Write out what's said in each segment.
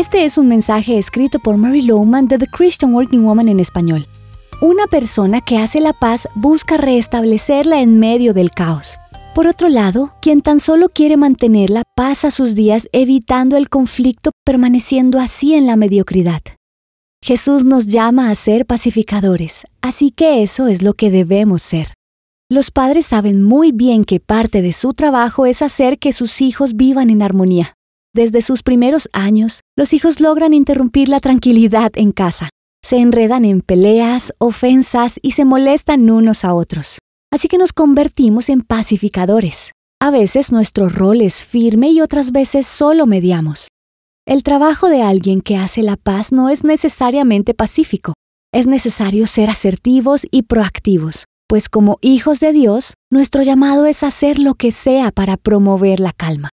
Este es un mensaje escrito por Mary Lowman de The Christian Working Woman en español. Una persona que hace la paz busca restablecerla en medio del caos. Por otro lado, quien tan solo quiere mantenerla pasa sus días evitando el conflicto permaneciendo así en la mediocridad. Jesús nos llama a ser pacificadores, así que eso es lo que debemos ser. Los padres saben muy bien que parte de su trabajo es hacer que sus hijos vivan en armonía. Desde sus primeros años, los hijos logran interrumpir la tranquilidad en casa. Se enredan en peleas, ofensas y se molestan unos a otros. Así que nos convertimos en pacificadores. A veces nuestro rol es firme y otras veces solo mediamos. El trabajo de alguien que hace la paz no es necesariamente pacífico. Es necesario ser asertivos y proactivos, pues como hijos de Dios, nuestro llamado es hacer lo que sea para promover la calma.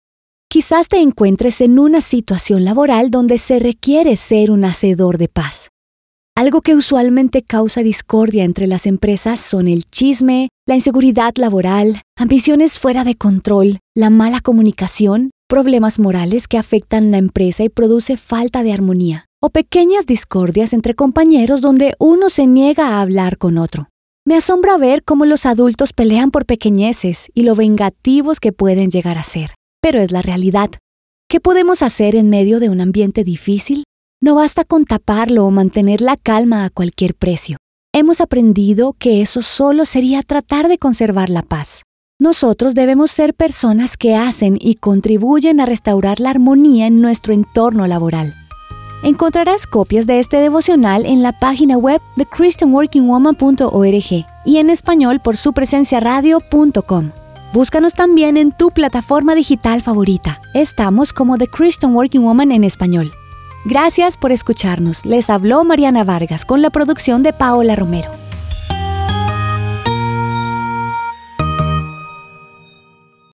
Quizás te encuentres en una situación laboral donde se requiere ser un hacedor de paz. Algo que usualmente causa discordia entre las empresas son el chisme, la inseguridad laboral, ambiciones fuera de control, la mala comunicación, problemas morales que afectan la empresa y produce falta de armonía, o pequeñas discordias entre compañeros donde uno se niega a hablar con otro. Me asombra ver cómo los adultos pelean por pequeñeces y lo vengativos que pueden llegar a ser, pero es la realidad. ¿Qué podemos hacer en medio de un ambiente difícil? No basta con taparlo o mantener la calma a cualquier precio. Hemos aprendido que eso solo sería tratar de conservar la paz. Nosotros debemos ser personas que hacen y contribuyen a restaurar la armonía en nuestro entorno laboral. Encontrarás copias de este devocional en la página web de christianworkingwoman.org y en español por su presencia radio.com. Búscanos también en tu plataforma digital favorita. Estamos como The Christian Working Woman en español. Gracias por escucharnos. Les habló Mariana Vargas con la producción de Paola Romero.